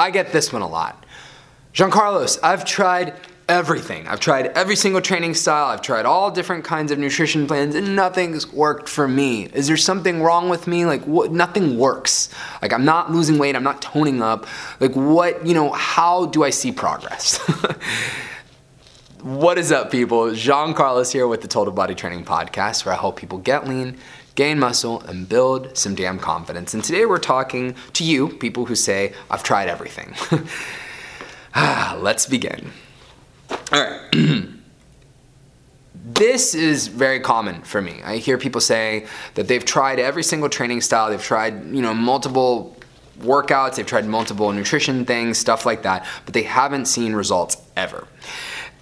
I get this one a lot. Giancarlos, I've tried everything. I've tried every single training style, I've tried all different kinds of nutrition plans, and nothing's worked for me. Is there something wrong with me? Like, what? Nothing works. Like, I'm not losing weight, I'm not toning up. Like, what, you know, how do I see progress? what is up, people? Giancarlos here with the Total Body Training Podcast, where I help people get lean, gain muscle, and build some damn confidence. And today we're talking to you, people who say, I've tried everything. ah, let's begin. All right. this is very common for me. I hear people say that they've tried every single training style, they've tried, you know, multiple workouts, they've tried multiple nutrition things, stuff like that, but they haven't seen results ever.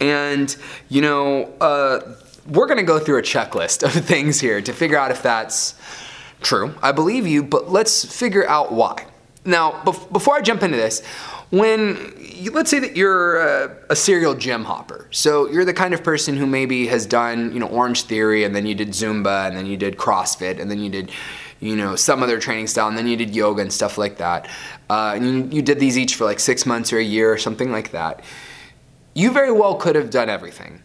And, you know, uh, we're gonna go through a checklist of things here to figure out if that's true. I believe you, but let's figure out why. Now, before I jump into this, when you, let's say that you're a, a, serial gym hopper. So you're the kind of person who maybe has done, you know, Orange Theory and then you did Zumba and then you did CrossFit and then you did, you know, some other training style and then you did yoga and stuff like that. Uh, and you, you did these each for like six months or a year or something like that. You very well could have done everything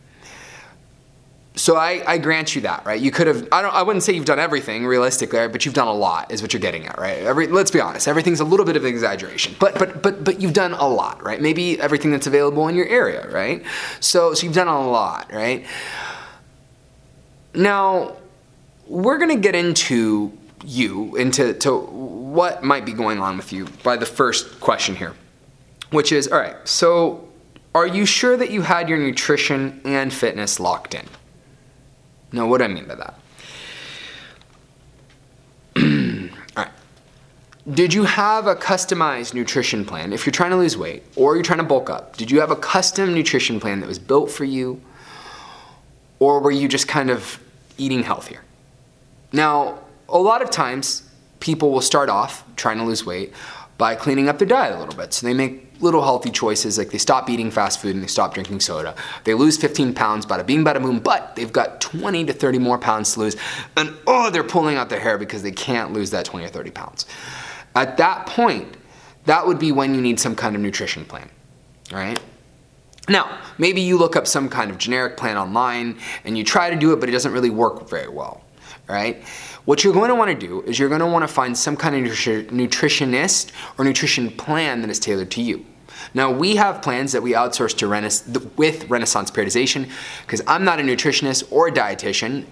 so I, I, grant you that, right? You could have, I, don't, I wouldn't say you've done everything realistically, right? but you've done a lot, is what you're getting at, right? Every, let's be honest, everything's a little bit of an exaggeration, but, but, but, but you've done a lot, right? Maybe everything that's available in your area, right? So, so you've done a lot, right? Now, we're gonna get into you, into to what might be going on with you by the first question here, which is, all right, so are you sure that you had your nutrition and fitness locked in? Now, what do I mean by that? All right. Did you have a customized nutrition plan if you're trying to lose weight or you're trying to bulk up? Did you have a custom nutrition plan that was built for you? Or were you just kind of eating healthier? Now, a lot of times people will start off trying to lose weight by cleaning up their diet a little bit. So they make little healthy choices, like they stop eating fast food and they stop drinking soda. They lose 15 pounds, bada bing, bada boom, but they've got 20 to 30 more pounds to lose. And oh, they're pulling out their hair because they can't lose that 20 or 30 pounds. At that point, that would be when you need some kind of nutrition plan, right? Now, maybe you look up some kind of generic plan online and you try to do it, but it doesn't really work very well, right? What you're going to want to do is you're going to want to find some kind of nutritionist or nutrition plan that is tailored to you. Now we have plans that we outsource to Rena- with Renaissance Periodization because I'm not a nutritionist or a dietitian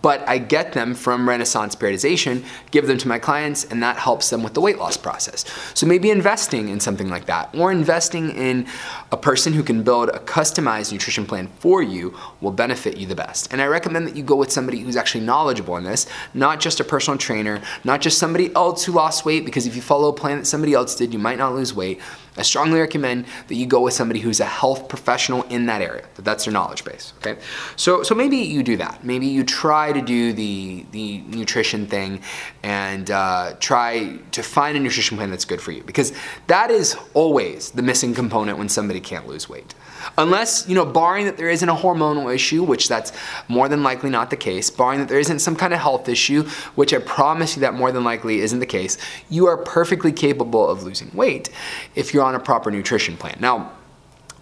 but I get them from Renaissance Periodization, give them to my clients, and that helps them with the weight loss process. So maybe investing in something like that, or investing in a person who can build a customized nutrition plan for you will benefit you the best. And I recommend that you go with somebody who's actually knowledgeable in this, not just a personal trainer, not just somebody else who lost weight, because if you follow a plan that somebody else did, you might not lose weight. I strongly recommend that you go with somebody who's a health professional in that area, that that's their knowledge base, okay? So, so maybe you do that. Maybe you try to do the, the nutrition thing and uh, try to find a nutrition plan that's good for you because that is always the missing component when somebody can't lose weight. Unless, you know, barring that there isn't a hormonal issue, which that's more than likely not the case, barring that there isn't some kind of health issue, which I promise you that more than likely isn't the case, you are perfectly capable of losing weight if you're on a proper nutrition plan. Now,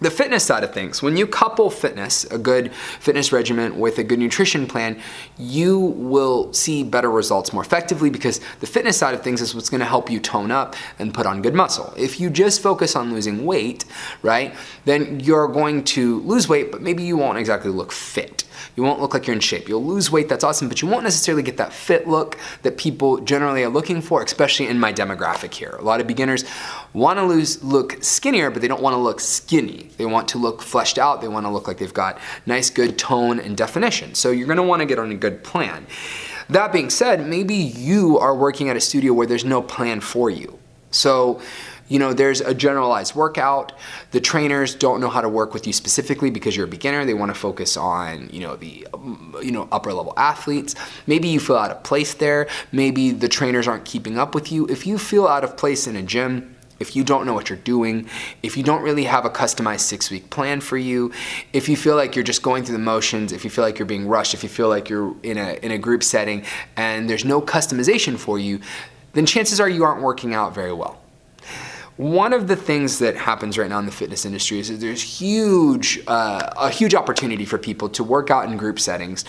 the fitness side of things, when you couple fitness, a good fitness regimen with a good nutrition plan, you will see better results more effectively because the fitness side of things is what's gonna help you tone up and put on good muscle. If you just focus on losing weight, right, then you're going to lose weight, but maybe you won't exactly look fit. You won't look like you're in shape. You'll lose weight, that's awesome, but you won't necessarily get that fit look that people generally are looking for, especially in my demographic here. A lot of beginners want to lose look skinnier, but they don't want to look skinny. They want to look fleshed out. They want to look like they've got nice, good tone and definition. So you're going to want to get on a good plan. That being said, maybe you are working at a studio where there's no plan for you. So you know, there's a generalized workout. The trainers don't know how to work with you specifically because you're a beginner. They want to focus on, you know, the, um, you know, upper level athletes. Maybe you feel out of place there. Maybe the trainers aren't keeping up with you. If you feel out of place in a gym, if you don't know what you're doing, if you don't really have a customized six week plan for you, if you feel like you're just going through the motions, if you feel like you're being rushed, if you feel like you're in a, in a group setting and there's no customization for you, then chances are you aren't working out very well. one of the things that happens right now in the fitness industry is that there's huge, uh, a huge opportunity for people to work out in group settings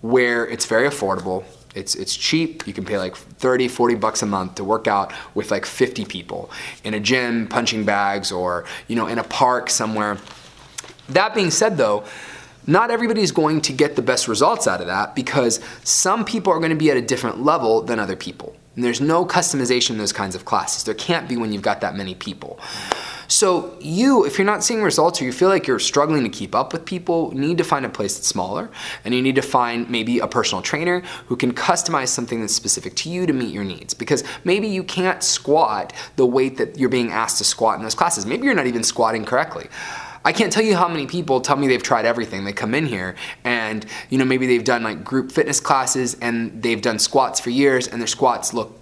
where it's very affordable. It's, it's cheap. You can pay like 30, 40 bucks a month to work out with like 50 people in a gym, punching bags, or you know, in a park somewhere. That being said though, not everybody is going to get the best results out of that because some people are going to be at a different level than other people. And there's no customization in those kinds of classes. There can't be when you've got that many people. So you, if you're not seeing results or you feel like you're struggling to keep up with people, you need to find a place that's smaller and you need to find maybe a personal trainer who can customize something that's specific to you to meet your needs. Because maybe you can't squat the weight that you're being asked to squat in those classes. Maybe you're not even squatting correctly. I can't tell you how many people tell me they've tried everything. They come in here and, you know, maybe they've done like group fitness classes and they've done squats for years and their squats look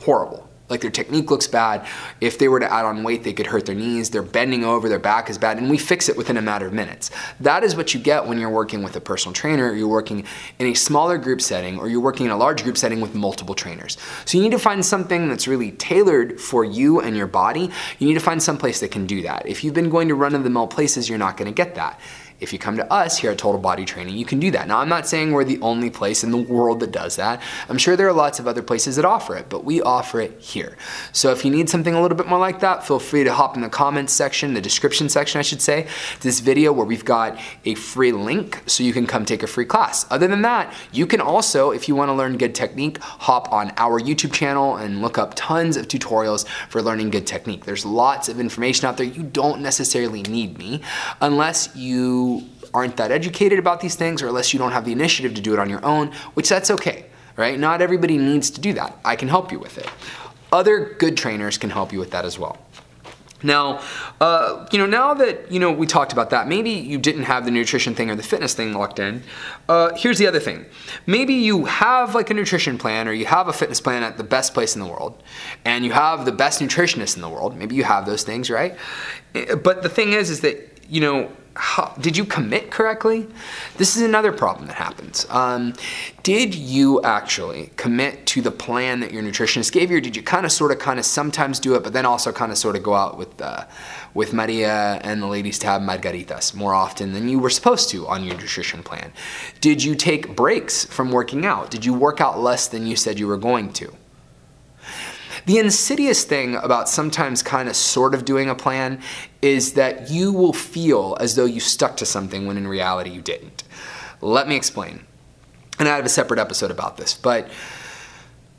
horrible. Like their technique looks bad. If they were to add on weight, they could hurt their knees. They're bending over, their back is bad, and we fix it within a matter of minutes. That is what you get when you're working with a personal trainer, or you're working in a smaller group setting, or you're working in a large group setting with multiple trainers. So you need to find something that's really tailored for you and your body. You need to find some place that can do that. If you've been going to run of the mill places, you're not gonna get that. If you come to us here at Total Body Training, you can do that. Now, I'm not saying we're the only place in the world that does that. I'm sure there are lots of other places that offer it, but we offer it here. So if you need something a little bit more like that, feel free to hop in the comments section, the description section, I should say, this video where we've got a free link so you can come take a free class. Other than that, you can also, if you want to learn good technique, hop on our YouTube channel and look up tons of tutorials for learning good technique. There's lots of information out there. You don't necessarily need me unless aren't that educated about these things or unless you don't have the initiative to do it on your own, which that's okay, right? Not everybody needs to do that. I can help you with it. Other good trainers can help you with that as well. Now, uh, you know, now that, you know, we talked about that, maybe you didn't have the nutrition thing or the fitness thing locked in. Uh, here's the other thing. Maybe you have like a nutrition plan or you have a fitness plan at the best place in the world and you have the best nutritionist in the world. Maybe you have those things, right? Eh, but the thing is, is that, you know, how, did you commit correctly? This is another problem that happens. Um, did you actually commit to the plan that your nutritionist gave you, or did you kind of, sort of, kind of sometimes do it, but then also kind of, sort of go out with uh, with Maria and the ladies to have margaritas more often than you were supposed to on your nutrition plan? Did you take breaks from working out? Did you work out less than you said you were going to? The insidious thing about sometimes kind of sort of doing a plan is that you will feel as though you stuck to something when in reality you didn't. Let me explain. And I have a separate episode about this, but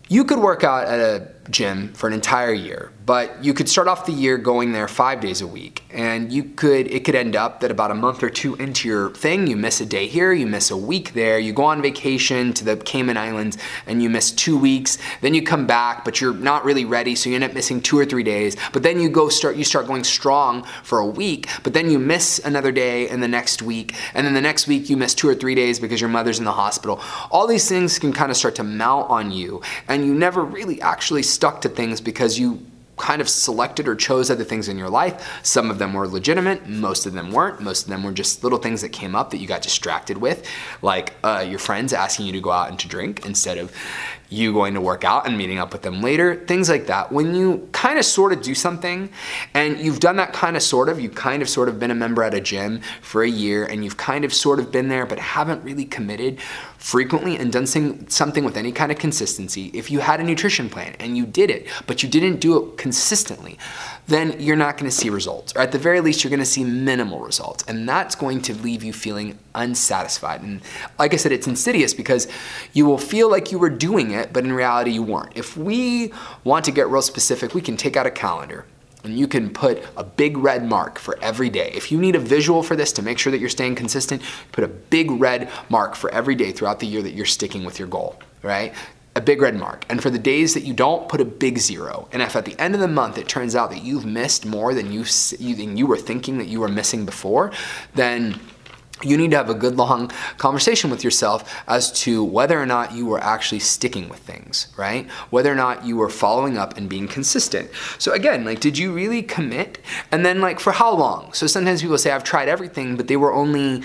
you could work out at a gym for an entire year, but you could start off the year going there five days a week, and you could it could end up that about a month or two into your thing, you miss a day here, you miss a week there, you go on vacation to the Cayman Islands, and you miss two weeks. Then you come back, but you're not really ready, so you end up missing two or three days. But then you go start you start going strong for a week, but then you miss another day in the next week, and then the next week you miss two or three days because your mother's in the hospital. All these things can kind of start to mount on you, and you never really actually stuck to things because you kind of selected or chose other things in your life. Some of them were legitimate, most of them weren't. Most of them were just little things that came up that you got distracted with, like uh, your friends asking you to go out and to drink instead of you going to work out and meeting up with them later, things like that. When you kind of sort of do something and you've done that kind of sort of, you've kind of sort of been a member at a gym for a year and you've kind of sort of been there but haven't really committed frequently and done something with any kind of consistency, if you had a nutrition plan and you did it, but you didn't do it consistently, then you're not gonna see results. Or at the very least, you're gonna see minimal results. And that's going to leave you feeling unsatisfied. And like I said, it's insidious because you will feel like you were doing it, but in reality, you weren't. If we want to get real specific, we can take out a calendar and you can put a big red mark for every day. If you need a visual for this to make sure that you're staying consistent, put a big red mark for every day throughout the year that you're sticking with your goal, right? a big red mark. And for the days that you don't, put a big zero. And if at the end of the month it turns out that you've missed more than you, than you were thinking that you were missing before, then you need to have a good long conversation with yourself as to whether or not you were actually sticking with things, right? Whether or not you were following up and being consistent. So again, like did you really commit? And then like for how long? So sometimes people say I've tried everything, but they were only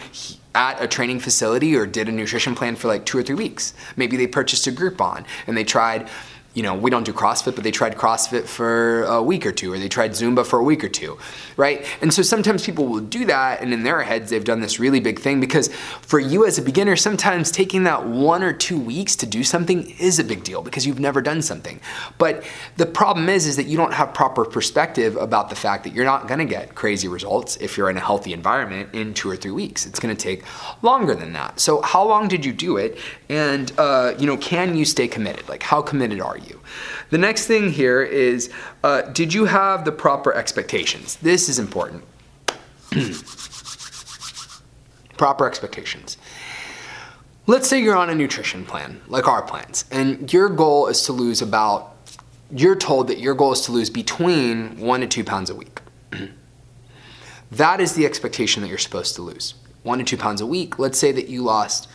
at a training facility or did a nutrition plan for like two or three weeks. Maybe they purchased a Groupon and they tried you know, we don't do CrossFit, but they tried CrossFit for a week or two, or they tried Zumba for a week or two, right? And so sometimes people will do that, and in their heads, they've done this really big thing because for you as a beginner, sometimes taking that one or two weeks to do something is a big deal because you've never done something. But the problem is, is that you don't have proper perspective about the fact that you're not gonna get crazy results if you're in a healthy environment in two or three weeks. It's gonna take longer than that. So how long did you do it? And, uh, you know, can you stay committed? Like, how committed are you? You. The next thing here is, uh, did you have the proper expectations? This is important. proper expectations. Let's say you're on a nutrition plan, like our plans, and your goal is to lose about, you're told that your goal is to lose between one to two pounds a week. that is the expectation that you're supposed to lose. One to two pounds a week. Let's say that you lost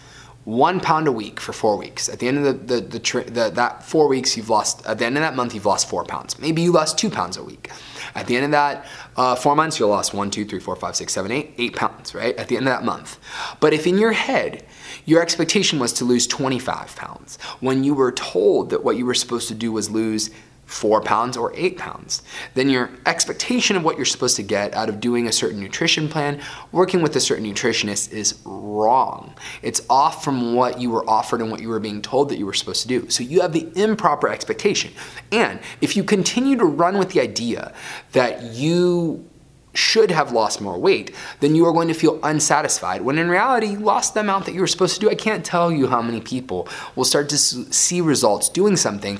one pound a week for four weeks. At the end of the, the, the, the, that four weeks, you've lost, at the end of that month, you've lost four pounds. Maybe you lost two pounds a week. At the end of that uh, four months, you'll lost one, two, three, four, five, six, seven, eight, eight pounds, right? At the end of that month. But if in your head, your expectation was to lose 25 pounds, when you were told that what you were supposed to do was lose four pounds or eight pounds. Then your expectation of what you're supposed to get out of doing a certain nutrition plan, working with a certain nutritionist is wrong. It's off from what you were offered and what you were being told that you were supposed to do. So you have the improper expectation. And if you continue to run with the idea that you should have lost more weight, then you are going to feel unsatisfied when in reality you lost the amount that you were supposed to do. I can't tell you how many people will start to see results doing something,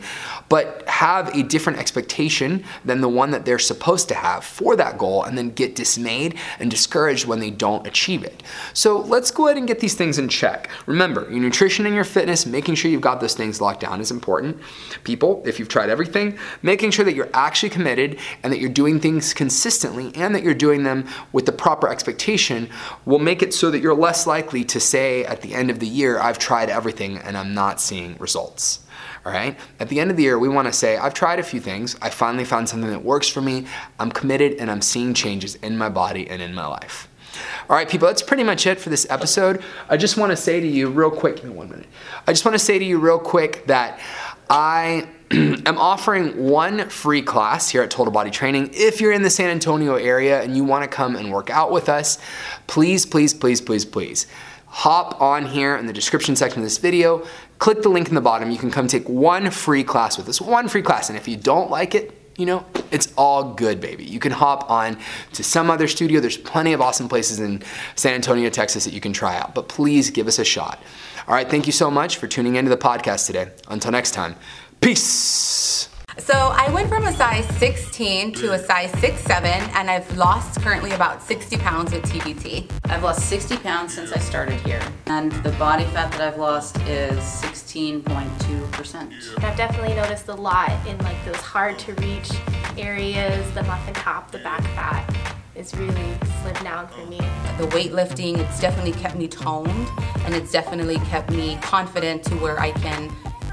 but have a different expectation than the one that they're supposed to have for that goal and then get dismayed and discouraged when they don't achieve it. So let's go ahead and get these things in check. Remember, your nutrition and your fitness, making sure you've got those things locked down is important. People, if you've tried everything, making sure that you're actually committed and that you're doing things consistently and that that you're doing them with the proper expectation will make it so that you're less likely to say at the end of the year, I've tried everything and I'm not seeing results. All right? At the end of the year, we want to say, I've tried a few things. I finally found something that works for me. I'm committed and I'm seeing changes in my body and in my life. All right, people, that's pretty much it for this episode. I just want to say to you real quick, me one minute. I just want to say to you real quick that I am offering one free class here at Total Body Training. If you're in the San Antonio area and you want to come and work out with us, please, please, please, please, please hop on here in the description section of this video, click the link in the bottom. You can come take one free class with us, one free class. And if you don't like it, you know, it's all good, baby. You can hop on to some other studio. There's plenty of awesome places in San Antonio, Texas that you can try out, but please give us a shot. All right, thank you so much for tuning into the podcast today. Until next time, peace. So I went from a size 16 to a size 6'7", and I've lost currently about 60 pounds with TBT. I've lost 60 pounds since I started here, and the body fat that I've lost is 16.2%. I've definitely noticed a lot in like those hard to reach areas, the muffin top, the back fat is really slimmed down for me. The weightlifting, it's definitely kept me toned, and it's definitely kept me confident to where I can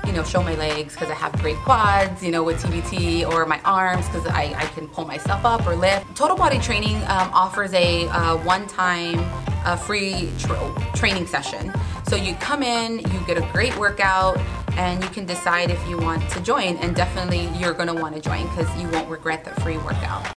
you know, show my legs because I have great quads, you know, with TBT, or my arms because I, I can pull myself up or lift. Total Body Training um, offers a uh, one-time uh, free tra training session. So you come in, you get a great workout, and you can decide if you want to join, and definitely you're gonna wanna join because you won't regret the free workout.